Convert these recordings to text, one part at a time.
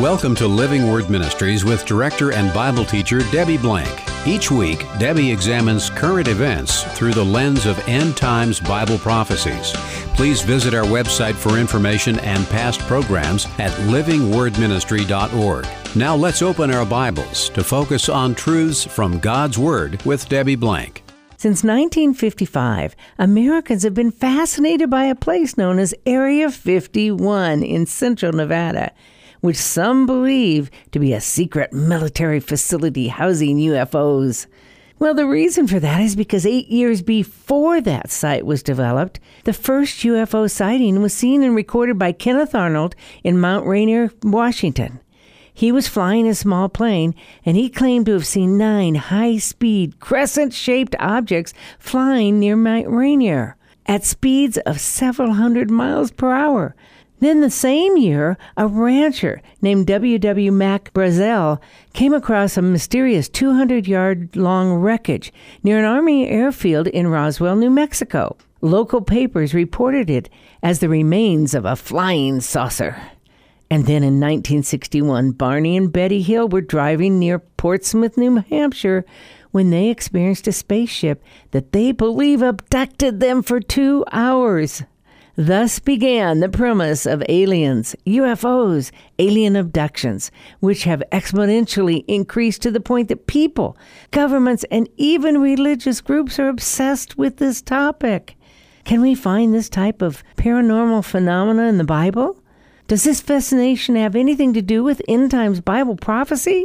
Welcome to Living Word Ministries with director and Bible teacher Debbie Blank. Each week, Debbie examines current events through the lens of end times Bible prophecies. Please visit our website for information and past programs at livingwordministry.org. Now let's open our Bibles to focus on truths from God's Word with Debbie Blank. Since 1955, Americans have been fascinated by a place known as Area 51 in central Nevada which some believe to be a secret military facility housing UFOs. Well, the reason for that is because eight years before that site was developed, the first UFO sighting was seen and recorded by Kenneth Arnold in Mount Rainier, Washington. He was flying a small plane and he claimed to have seen nine high speed, crescent shaped objects flying near Mount Rainier at speeds of several hundred miles per hour. Then the same year, a rancher named W.W. Mac Brazel came across a mysterious 200 yard long wreckage near an Army airfield in Roswell, New Mexico. Local papers reported it as the remains of a flying saucer. And then in 1961, Barney and Betty Hill were driving near Portsmouth, New Hampshire, when they experienced a spaceship that they believe abducted them for two hours. Thus began the premise of aliens, UFOs, alien abductions, which have exponentially increased to the point that people, governments, and even religious groups are obsessed with this topic. Can we find this type of paranormal phenomena in the Bible? Does this fascination have anything to do with end times Bible prophecy?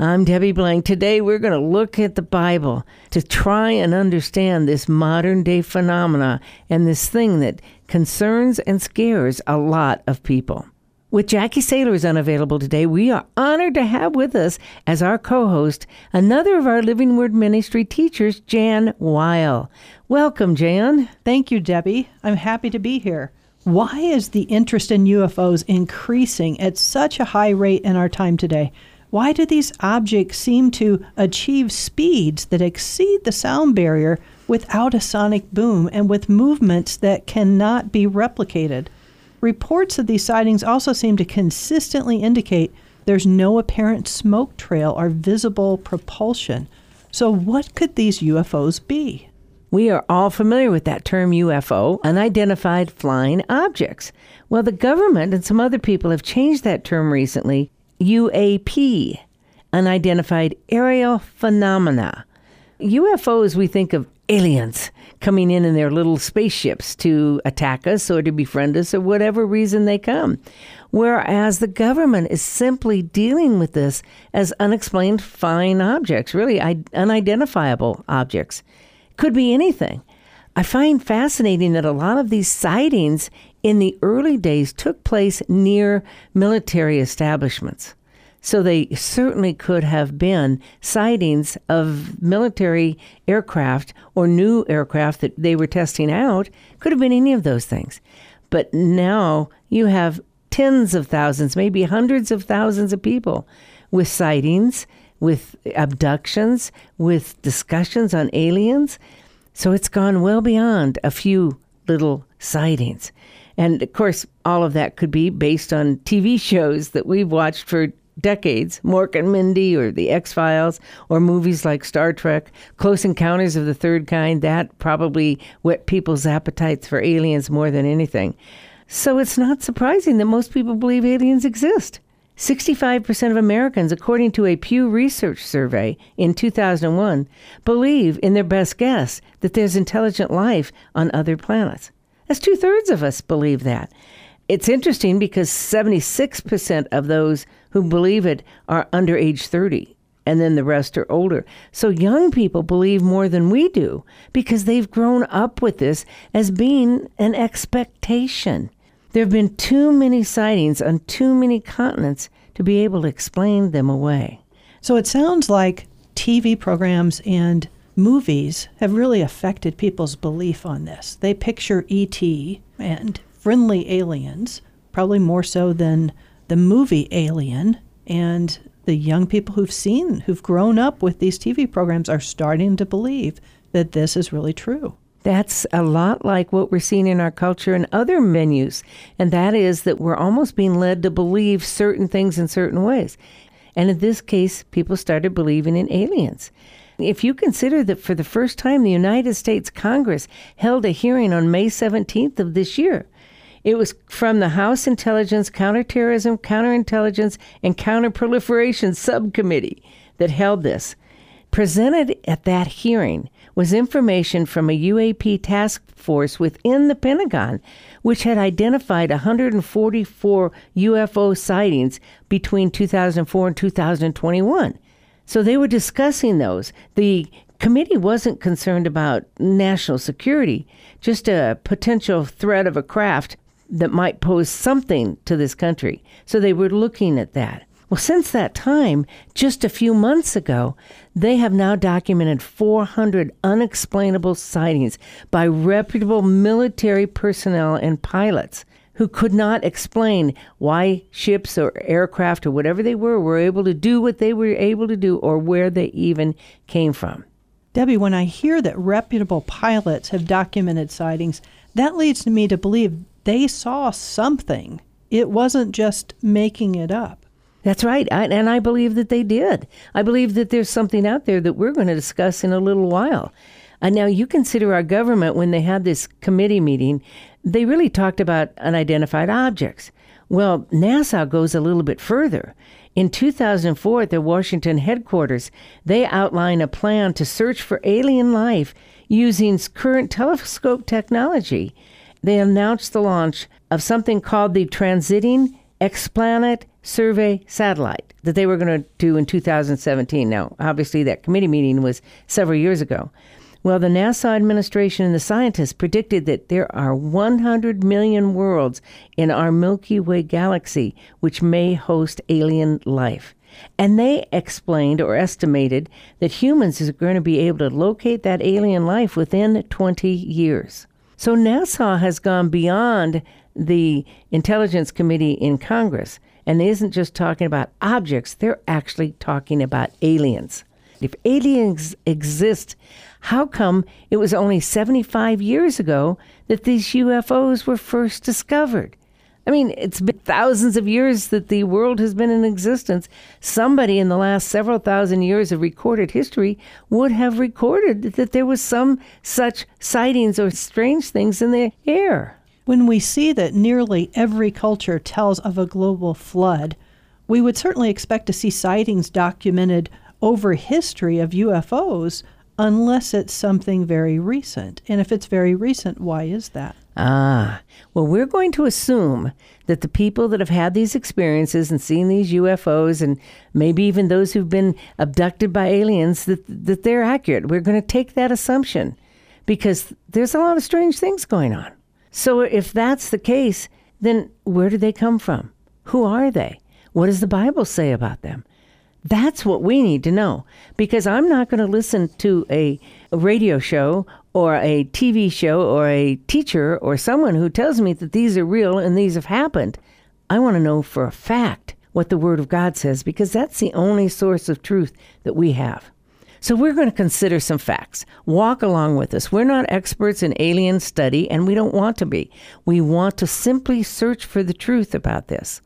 I'm Debbie Blank. Today we're going to look at the Bible to try and understand this modern day phenomena and this thing that concerns and scares a lot of people. With Jackie Sailors unavailable today, we are honored to have with us as our co host another of our Living Word Ministry teachers, Jan Weil. Welcome, Jan. Thank you, Debbie. I'm happy to be here. Why is the interest in UFOs increasing at such a high rate in our time today? Why do these objects seem to achieve speeds that exceed the sound barrier without a sonic boom and with movements that cannot be replicated? Reports of these sightings also seem to consistently indicate there's no apparent smoke trail or visible propulsion. So, what could these UFOs be? We are all familiar with that term UFO, unidentified flying objects. Well, the government and some other people have changed that term recently UAP, unidentified aerial phenomena. UFOs, we think of aliens coming in in their little spaceships to attack us or to befriend us or whatever reason they come. Whereas the government is simply dealing with this as unexplained flying objects, really unidentifiable objects. Could be anything. I find fascinating that a lot of these sightings in the early days took place near military establishments. So they certainly could have been sightings of military aircraft or new aircraft that they were testing out. Could have been any of those things. But now you have tens of thousands, maybe hundreds of thousands of people with sightings, with abductions, with discussions on aliens. So it's gone well beyond a few little sightings. And of course, all of that could be based on TV shows that we've watched for decades Mork and Mindy or The X Files or movies like Star Trek, Close Encounters of the Third Kind. That probably whet people's appetites for aliens more than anything. So it's not surprising that most people believe aliens exist. 65% of Americans, according to a Pew Research survey in 2001, believe in their best guess that there's intelligent life on other planets. That's two thirds of us believe that. It's interesting because 76% of those who believe it are under age 30, and then the rest are older. So young people believe more than we do because they've grown up with this as being an expectation. There have been too many sightings on too many continents to be able to explain them away. So it sounds like TV programs and movies have really affected people's belief on this. They picture ET and friendly aliens, probably more so than the movie Alien. And the young people who've seen, who've grown up with these TV programs, are starting to believe that this is really true. That's a lot like what we're seeing in our culture and other menus, and that is that we're almost being led to believe certain things in certain ways. And in this case, people started believing in aliens. If you consider that for the first time the United States Congress held a hearing on May 17th of this year, it was from the House Intelligence, Counterterrorism, Counterintelligence, and Counterproliferation Subcommittee that held this. Presented at that hearing was information from a UAP task force within the Pentagon, which had identified 144 UFO sightings between 2004 and 2021. So they were discussing those. The committee wasn't concerned about national security, just a potential threat of a craft that might pose something to this country. So they were looking at that. Well, since that time, just a few months ago, they have now documented 400 unexplainable sightings by reputable military personnel and pilots who could not explain why ships or aircraft or whatever they were were able to do what they were able to do or where they even came from. Debbie, when I hear that reputable pilots have documented sightings, that leads me to believe they saw something. It wasn't just making it up. That's right. I, and I believe that they did. I believe that there's something out there that we're going to discuss in a little while. Now you consider our government, when they had this committee meeting, they really talked about unidentified objects. Well, NASA goes a little bit further. In 2004, at their Washington headquarters, they outline a plan to search for alien life using current telescope technology. They announced the launch of something called the Transiting Exoplanet Survey Satellite that they were going to do in 2017. Now, obviously, that committee meeting was several years ago. Well, the NASA administration and the scientists predicted that there are 100 million worlds in our Milky Way galaxy which may host alien life. And they explained or estimated that humans are going to be able to locate that alien life within 20 years. So NASA has gone beyond the Intelligence Committee in Congress and isn't just talking about objects, they're actually talking about aliens. If aliens exist, how come it was only 75 years ago that these UFOs were first discovered? I mean, it's been thousands of years that the world has been in existence. Somebody in the last several thousand years of recorded history would have recorded that there was some such sightings or strange things in the air. When we see that nearly every culture tells of a global flood, we would certainly expect to see sightings documented over history of UFOs unless it's something very recent. And if it's very recent, why is that? Ah, well, we're going to assume that the people that have had these experiences and seen these UFOs, and maybe even those who've been abducted by aliens, that, that they're accurate. We're going to take that assumption because there's a lot of strange things going on. So if that's the case, then where do they come from? Who are they? What does the Bible say about them? That's what we need to know because I'm not going to listen to a, radio show or a TV show or a teacher or someone who tells me that these are real and these have happened. I want to know for a fact what the Word of God says because that's the only source of truth that we have. So we're going to consider some facts. Walk along with us. We're not experts in alien study, and we don't want to be. We want to simply search for the truth about this.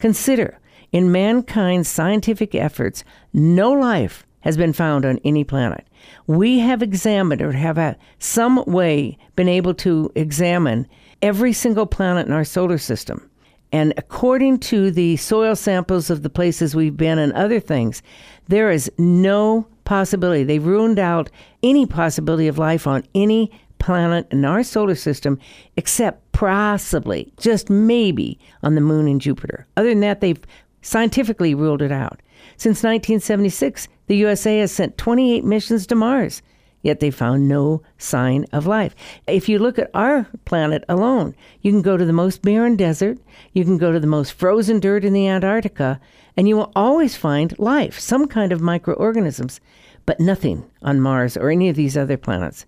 Consider in mankind's scientific efforts, no life has been found on any planet. We have examined or have a, some way been able to examine every single planet in our solar system. And according to the soil samples of the places we've been and other things, there is no possibility. They've ruled out any possibility of life on any planet in our solar system except possibly, just maybe, on the moon and Jupiter. Other than that, they've scientifically ruled it out. Since 1976, the USA has sent 28 missions to Mars, yet they found no sign of life. If you look at our planet alone, you can go to the most barren desert, you can go to the most frozen dirt in the Antarctica, and you will always find life, some kind of microorganisms, but nothing on Mars or any of these other planets.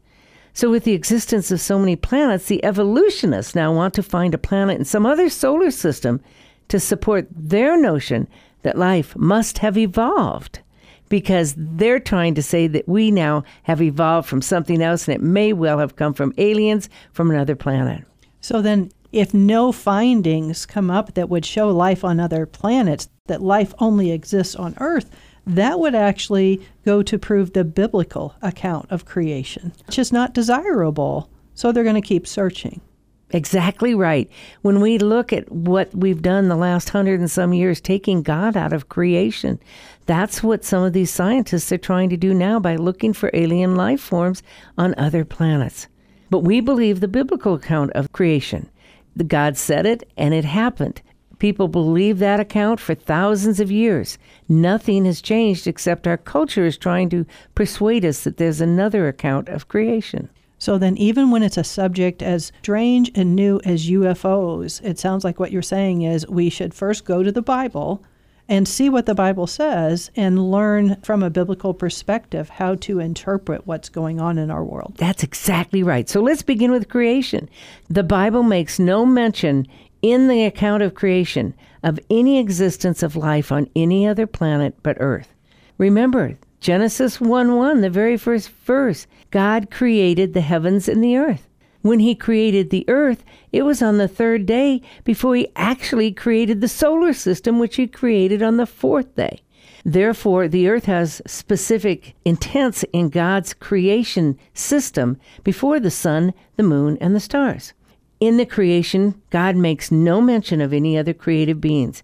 So, with the existence of so many planets, the evolutionists now want to find a planet in some other solar system to support their notion that life must have evolved. because they're trying to say that we now have evolved from something else and it may well have come from aliens from another planet. So then, if no findings come up that would show life on other planets, that life only exists on Earth, that would actually go to prove the biblical account of creation, which is not desirable. So they're going to keep searching. Exactly right. When we look at what we've done the last hundred and some years, taking God out of creation, that's what some of these scientists are trying to do now by looking for alien life forms on other planets. But we believe the biblical account of creation. The God said it, and it happened. People believe that account for thousands of years. Nothing has changed except our culture is trying to persuade us that there's another account of creation. So then, even when it's a subject as strange and new as UFOs, it sounds like what you're saying is we should first go to the Bible and see what the Bible says and learn from a biblical perspective how to interpret what's going on in our world. That's exactly right. So let's begin with creation. The Bible makes no mention in the account of creation of any existence of life on any other planet but Earth. Remember, Genesis 1 1, the very first verse God created the heavens and the earth. When he created the earth, it was on the third day before he actually created the solar system, which he created on the fourth day. Therefore, the earth has specific intents in God's creation system before the sun, the moon, and the stars. In the creation, God makes no mention of any other creative beings.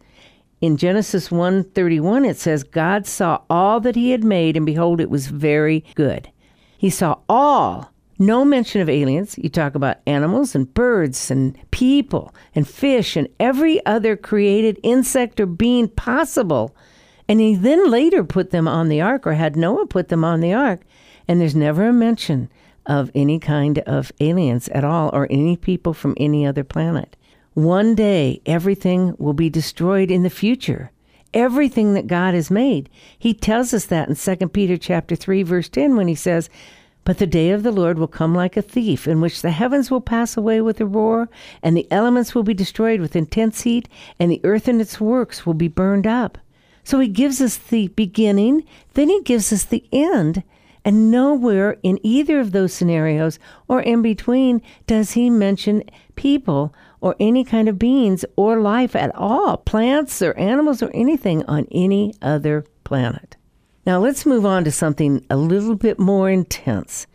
In Genesis 1:31 it says God saw all that he had made and behold it was very good. He saw all no mention of aliens. You talk about animals and birds and people and fish and every other created insect or being possible. And he then later put them on the ark or had Noah put them on the ark. And there's never a mention of any kind of aliens at all or any people from any other planet. One day, everything will be destroyed in the future. Everything that God has made. He tells us that in 2 Peter chapter 3 verse 10 when he says, "But the day of the Lord will come like a thief, in which the heavens will pass away with a roar, and the elements will be destroyed with intense heat, and the earth and its works will be burned up." So he gives us the beginning, then he gives us the end, and nowhere in either of those scenarios or in between does he mention people or any kind of beings or life at all, plants or animals or anything on any other planet. Now let's move on to something a little bit more intense,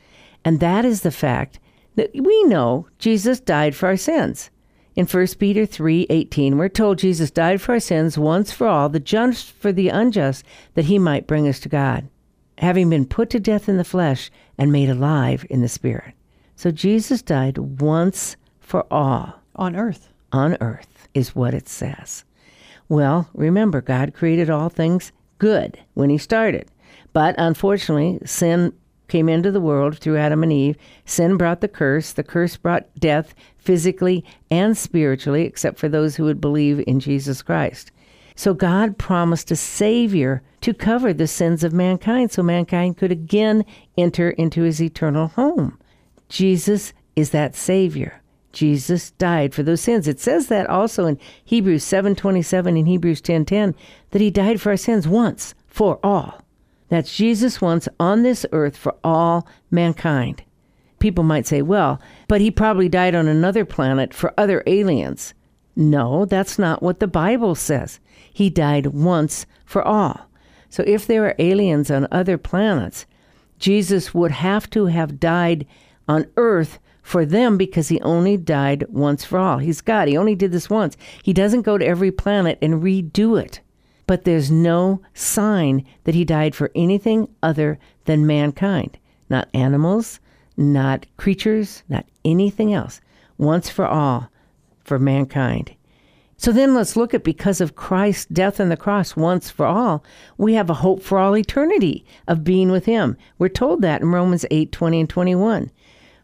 and that is the fact that we know Jesus died for our sins. In 1 Peter 3:18, we're told Jesus died for our sins once for all, the just for the unjust, that he might bring us to God, having been put to death in the flesh and made alive in the spirit. So Jesus died once for all. On earth. On earth is what it says. Well, remember, God created all things good when He started. But unfortunately, sin came into the world through Adam and Eve. Sin brought the curse. The curse brought death physically and spiritually, except for those who would believe in Jesus Christ. So God promised a Savior to cover the sins of mankind so mankind could again enter into his eternal home. Jesus is that Savior. Jesus died for those sins. It says that also in Hebrews 7:27 and Hebrews 10:10 that he died for our sins once for all. That's Jesus once on this earth for all mankind. People might say, well, but he probably died on another planet for other aliens. No, that's not what the Bible says. He died once for all. So if there are aliens on other planets, Jesus would have to have died on earth for them because he only died once for all. He's God. He only did this once. He doesn't go to every planet and redo it. But there's no sign that he died for anything other than mankind, not animals, not creatures, not anything else. Once for all, for mankind. So then let's look at because of Christ's death on the cross once for all, we have a hope for all eternity of being with him. We're told that in Romans 8 20 and 21.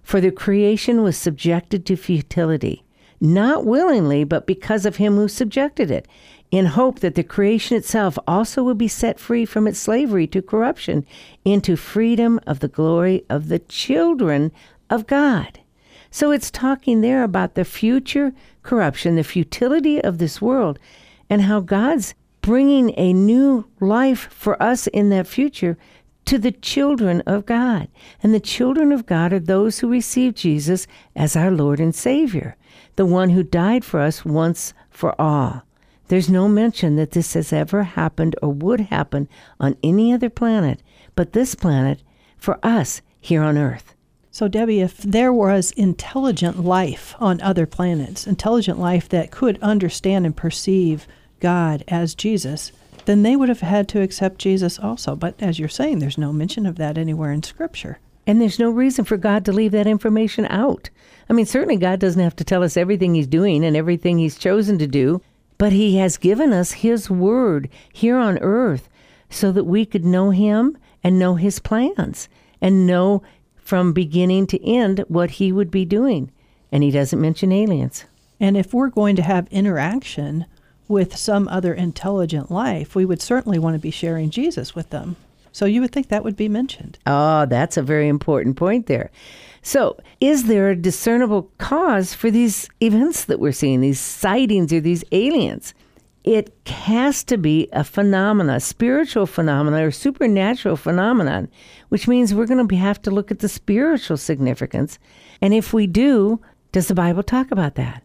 For the creation was subjected to futility, not willingly, but because of him who subjected it, in hope that the creation itself also would be set free from its slavery to corruption into freedom of the glory of the children of God. So it's talking there about the future corruption, the futility of this world, and how God's bringing a new life for us in that future to the children of God. And the children of God are those who receive Jesus as our Lord and Savior, the one who died for us once for all. There's no mention that this has ever happened or would happen on any other planet but this planet for us here on Earth. So, Debbie, if there was intelligent life on other planets, intelligent life that could understand and perceive God as Jesus, then they would have had to accept Jesus also. But as you're saying, there's no mention of that anywhere in Scripture. And there's no reason for God to leave that information out. I mean, certainly God doesn't have to tell us everything He's doing and everything He's chosen to do, but He has given us His Word here on earth so that we could know Him and know His plans and know from beginning to end what He would be doing. And He doesn't mention aliens. And if we're going to have interaction with some other intelligent life, we would certainly want to be sharing Jesus with them. So you would think that would be mentioned. Oh, that's a very important point there. So, is there a discernible cause for these events that we're seeing, these sightings or these aliens? It has to be a phenomena, spiritual phenomena or supernatural phenomenon, which means we're going to have to look at the spiritual significance. And if we do, does the Bible talk about that?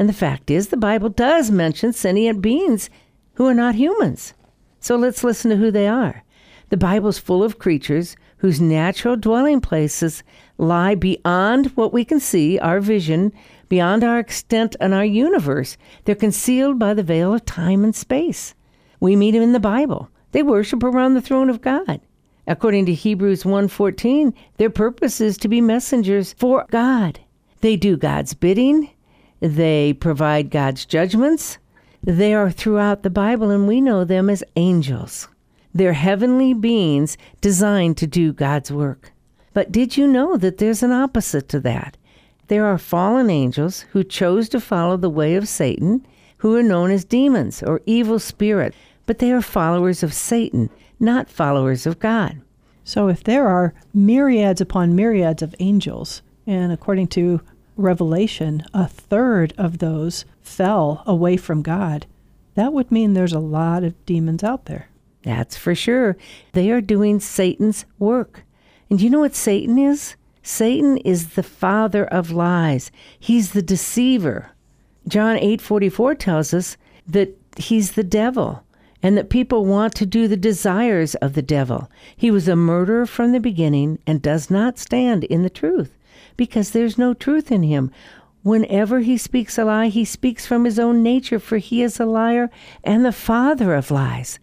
And the fact is, the Bible does mention sentient beings who are not humans. So let's listen to who they are. The Bible's full of creatures whose natural dwelling places lie beyond what we can see, our vision, beyond our extent and our universe. They're concealed by the veil of time and space. We meet them in the Bible. They worship around the throne of God. According to Hebrews 1:14, their purpose is to be messengers for God. They do God's bidding they provide God's judgments. They are throughout the Bible, and we know them as angels. They're heavenly beings designed to do God's work. But did you know that there's an opposite to that? There are fallen angels who chose to follow the way of Satan, who are known as demons or evil spirits, but they are followers of Satan, not followers of God. So if there are myriads upon myriads of angels, and according to Revelation, a third of those fell away from God. That would mean there's a lot of demons out there. That's for sure. They are doing Satan's work. And you know what Satan is? Satan is the father of lies. He's the deceiver. John 8:44 tells us that he's the devil and that people want to do the desires of the devil. He was a murderer from the beginning and does not stand in the truth because there's no truth in him. Whenever he speaks a lie, he speaks from his own nature, for he is a liar and the father of lies.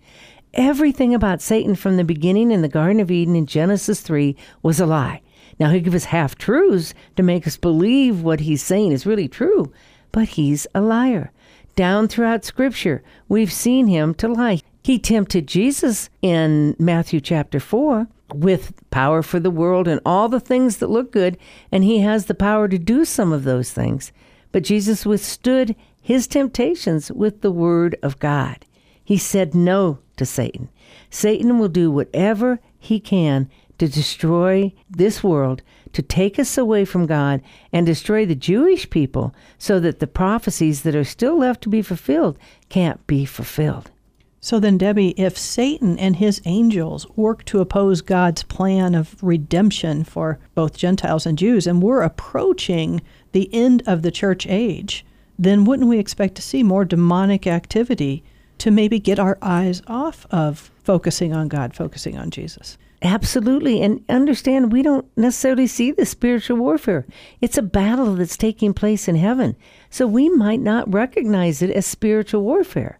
Everything about Satan from the beginning in the Garden of Eden in Genesis 3 was a lie. Now, he gives us half truths to make us believe what he's saying is really true, but he's a liar. Down throughout Scripture, we've seen him to lie. He tempted Jesus in Matthew chapter 4 with power for the world and all the things that look good, and he has the power to do some of those things. But Jesus withstood his temptations with the word of God. He said no to Satan. Satan will do whatever he can to destroy this world, to take us away from God, and destroy the Jewish people so that the prophecies that are still left to be fulfilled can't be fulfilled. So then, Debbie, if Satan and his angels work to oppose God's plan of redemption for both Gentiles and Jews, and we're approaching the end of the church age, then wouldn't we expect to see more demonic activity to maybe get our eyes off of focusing on God, focusing on Jesus? Absolutely. And understand, we don't necessarily see the spiritual warfare. It's a battle that's taking place in heaven. So we might not recognize it as spiritual warfare.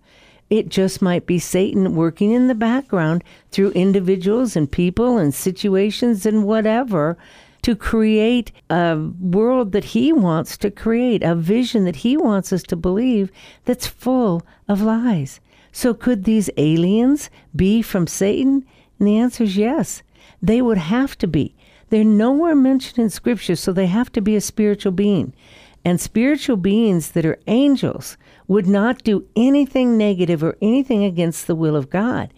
It just might be Satan working in the background through individuals and people and situations and whatever to create a world that he wants to create, a vision that he wants us to believe that's full of lies. So, could these aliens be from Satan? And the answer is yes. They would have to be. They're nowhere mentioned in Scripture, so they have to be a spiritual being. And spiritual beings that are angels would not do anything negative or anything against the will of God.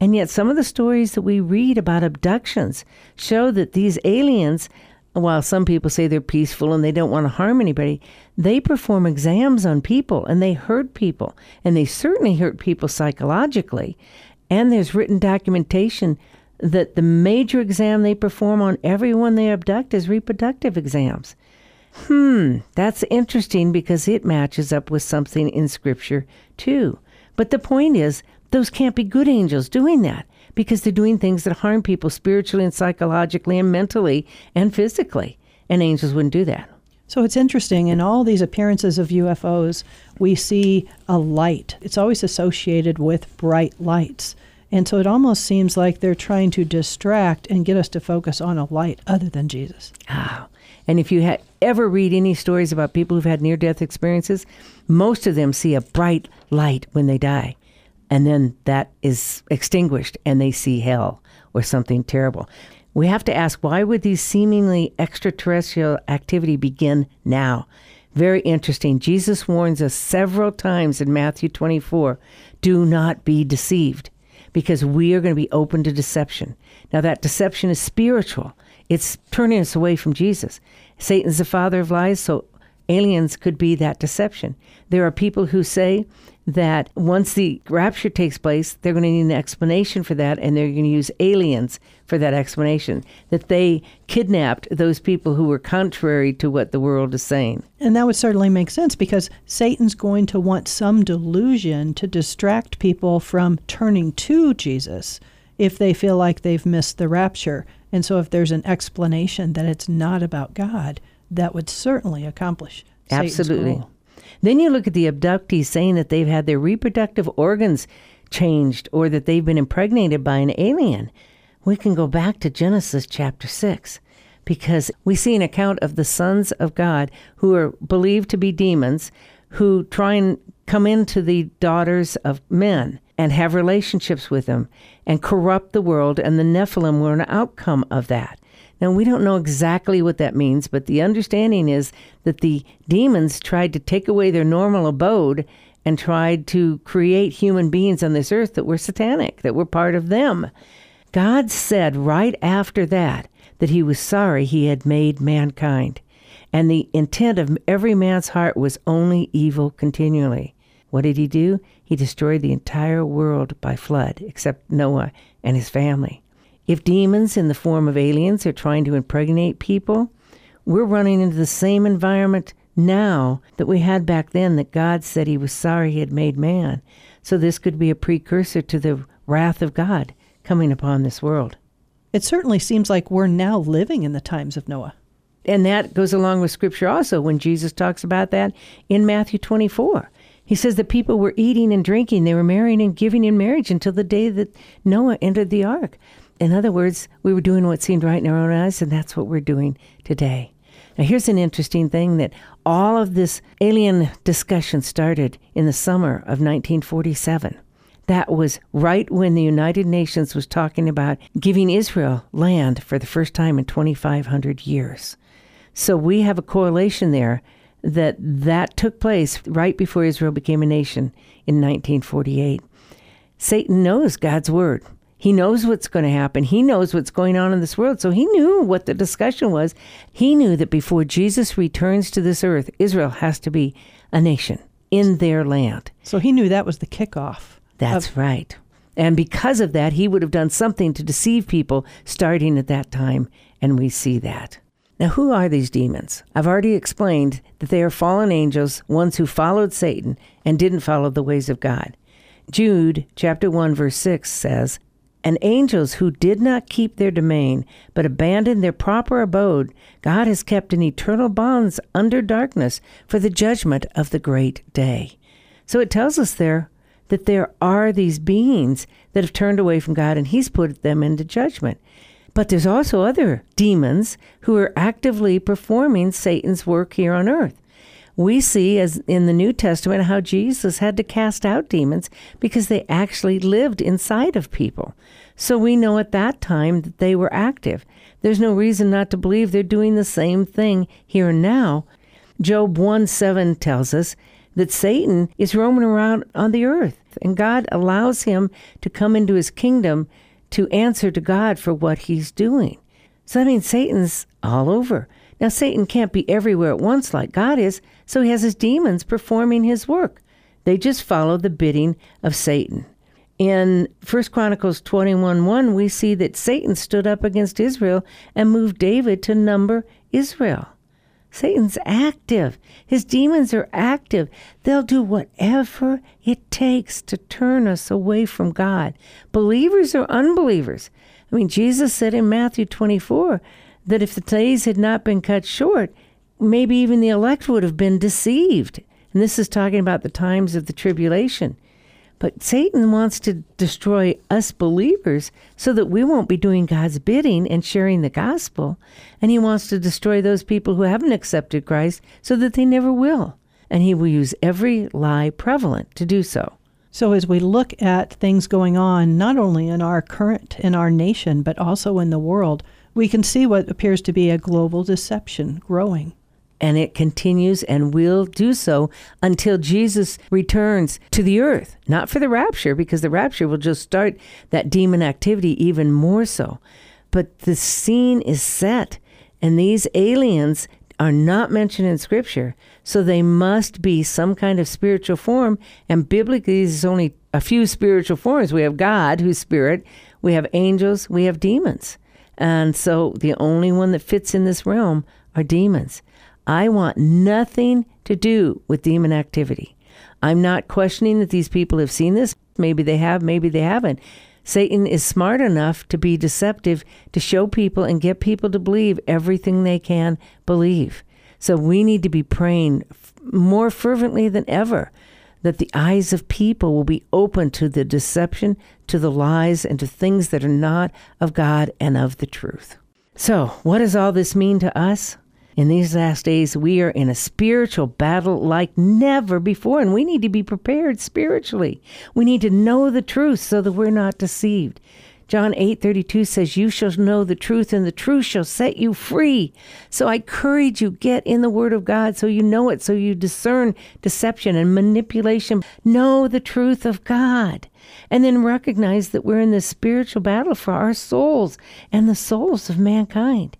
And yet, some of the stories that we read about abductions show that these aliens while some people say they're peaceful and they don't want to harm anybody, they perform exams on people and they hurt people. And they certainly hurt people psychologically. And there's written documentation that the major exam they perform on everyone they abduct is reproductive exams. Hmm, that's interesting because it matches up with something in Scripture too. But the point is, those can't be good angels doing that because they're doing things that harm people spiritually and psychologically and mentally and physically. And angels wouldn't do that. So it's interesting. In all these appearances of UFOs, we see a light. It's always associated with bright lights. And so it almost seems like they're trying to distract and get us to focus on a light other than Jesus. Ah. And if you ha- ever read any stories about people who've had near death experiences, most of them see a bright light when they die and then that is extinguished and they see hell or something terrible. We have to ask why would these seemingly extraterrestrial activity begin now? Very interesting. Jesus warns us several times in Matthew 24 do not be deceived because we are going to be open to deception. Now, that deception is spiritual, it's turning us away from Jesus. Satan's the father of lies, so aliens could be that deception. There are people who say that once the rapture takes place, they're going to need an explanation for that, and they're going to use aliens for that explanation. That they kidnapped those people who were contrary to what the world is saying. And that would certainly make sense because Satan's going to want some delusion to distract people from turning to Jesus if they feel like they've missed the rapture. And so, if there's an explanation that it's not about God, that would certainly accomplish. Absolutely. Then you look at the abductees saying that they've had their reproductive organs changed or that they've been impregnated by an alien. We can go back to Genesis chapter 6 because we see an account of the sons of God who are believed to be demons who try and come into the daughters of men and have relationships with them and corrupt the world, and the Nephilim were an outcome of that. Now, we don't know exactly what that means, but the understanding is that the demons tried to take away their normal abode and tried to create human beings on this earth that were satanic, that were part of them. God said right after that that he was sorry he had made mankind, and the intent of every man's heart was only evil continually. What did he do? He destroyed the entire world by flood, except Noah and his family. If demons in the form of aliens are trying to impregnate people, we're running into the same environment now that we had back then that God said he was sorry he had made man. So this could be a precursor to the wrath of God coming upon this world. It certainly seems like we're now living in the times of Noah. And that goes along with scripture also when Jesus talks about that in Matthew 24. He says that people were eating and drinking, they were marrying and giving in marriage until the day that Noah entered the ark. In other words, we were doing what seemed right in our own eyes, and that's what we're doing today. Now, here's an interesting thing that all of this alien discussion started in the summer of 1947. That was right when the United Nations was talking about giving Israel land for the first time in 2,500 years. So we have a correlation there that that took place right before Israel became a nation in 1948. Satan knows God's word. He knows what's going to happen. He knows what's going on in this world. So he knew what the discussion was. He knew that before Jesus returns to this earth, Israel has to be a nation in their land. So he knew that was the kickoff. That's of- right. And because of that, he would have done something to deceive people starting at that time. And we see that. Now, who are these demons? I've already explained that they are fallen angels, ones who followed Satan and didn't follow the ways of God. Jude chapter 1 verse 6 says, and angels who did not keep their domain, but abandoned their proper abode, God has kept in eternal bonds under darkness for the judgment of the great day. So it tells us there that there are these beings that have turned away from God and He's put them into judgment. But there's also other demons who are actively performing Satan's work here on earth we see as in the New Testament how Jesus had to cast out demons because they actually lived inside of people. So we know at that time that they were active. There's no reason not to believe they're doing the same thing here and now. Job 1 7 tells us that Satan is roaming around on the earth, and God allows him to come into his kingdom to answer to God for what he's doing. So that means Satan's all over. Now, Satan can't be everywhere at once like God is, so he has his demons performing his work. They just follow the bidding of Satan. In 1 Chronicles 21 1, we see that Satan stood up against Israel and moved David to number Israel. Satan's active. His demons are active. They'll do whatever it takes to turn us away from God, believers or unbelievers. I mean, Jesus said in Matthew 24 that if the days had not been cut short, maybe even the elect would have been deceived. And this is talking about the times of the tribulation. But Satan wants to destroy us believers so that we won't be doing God's bidding and sharing the gospel. And he wants to destroy those people who haven't accepted Christ so that they never will. And he will use every lie prevalent to do so. So as we look at things going on not only in our current in our nation but also in the world, we can see what appears to be a global deception growing and it continues and will do so until Jesus returns to the earth. Not for the rapture, because the rapture will just start that demon activity even more so. But the scene is set, and these aliens are not mentioned in Scripture, so they must be some kind of spiritual form. And biblically, there's only a few spiritual forms. We have God, who's spirit, we have angels, we have demons. And so the only one that fits in this realm are demons. I want nothing to do with demon activity. I'm not questioning that these people have seen this. Maybe they have, maybe they haven't. Satan is smart enough to be deceptive to show people and get people to believe everything they can believe. So we need to be praying more fervently than ever that the eyes of people will be open to the deception, to the lies, and to things that are not of God and of the truth. So, what does all this mean to us? In these last days, we are in a spiritual battle like never before, and we need to be prepared spiritually. We need to know the truth so that we're not deceived. John 8:32 says you shall know the truth and the truth shall set you free. So I encourage you get in the word of God so you know it so you discern deception and manipulation. Know the truth of God. And then recognize that we're in this spiritual battle for our souls and the souls of mankind.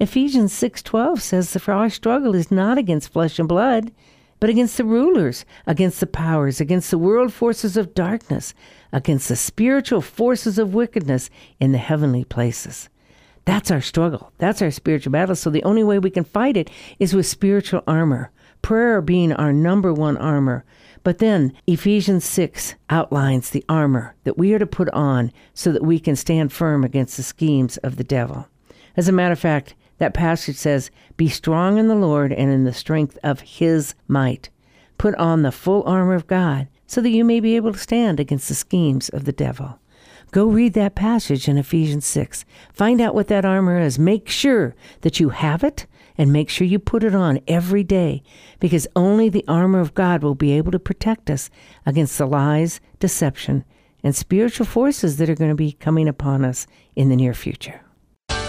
Ephesians 6:12 says for our struggle is not against flesh and blood, but against the rulers, against the powers, against the world forces of darkness, against the spiritual forces of wickedness in the heavenly places. That's our struggle. That's our spiritual battle. So the only way we can fight it is with spiritual armor, prayer being our number one armor. But then Ephesians 6 outlines the armor that we are to put on so that we can stand firm against the schemes of the devil. As a matter of fact, that passage says, Be strong in the Lord and in the strength of his might. Put on the full armor of God so that you may be able to stand against the schemes of the devil. Go read that passage in Ephesians 6. Find out what that armor is. Make sure that you have it and make sure you put it on every day because only the armor of God will be able to protect us against the lies, deception, and spiritual forces that are going to be coming upon us in the near future.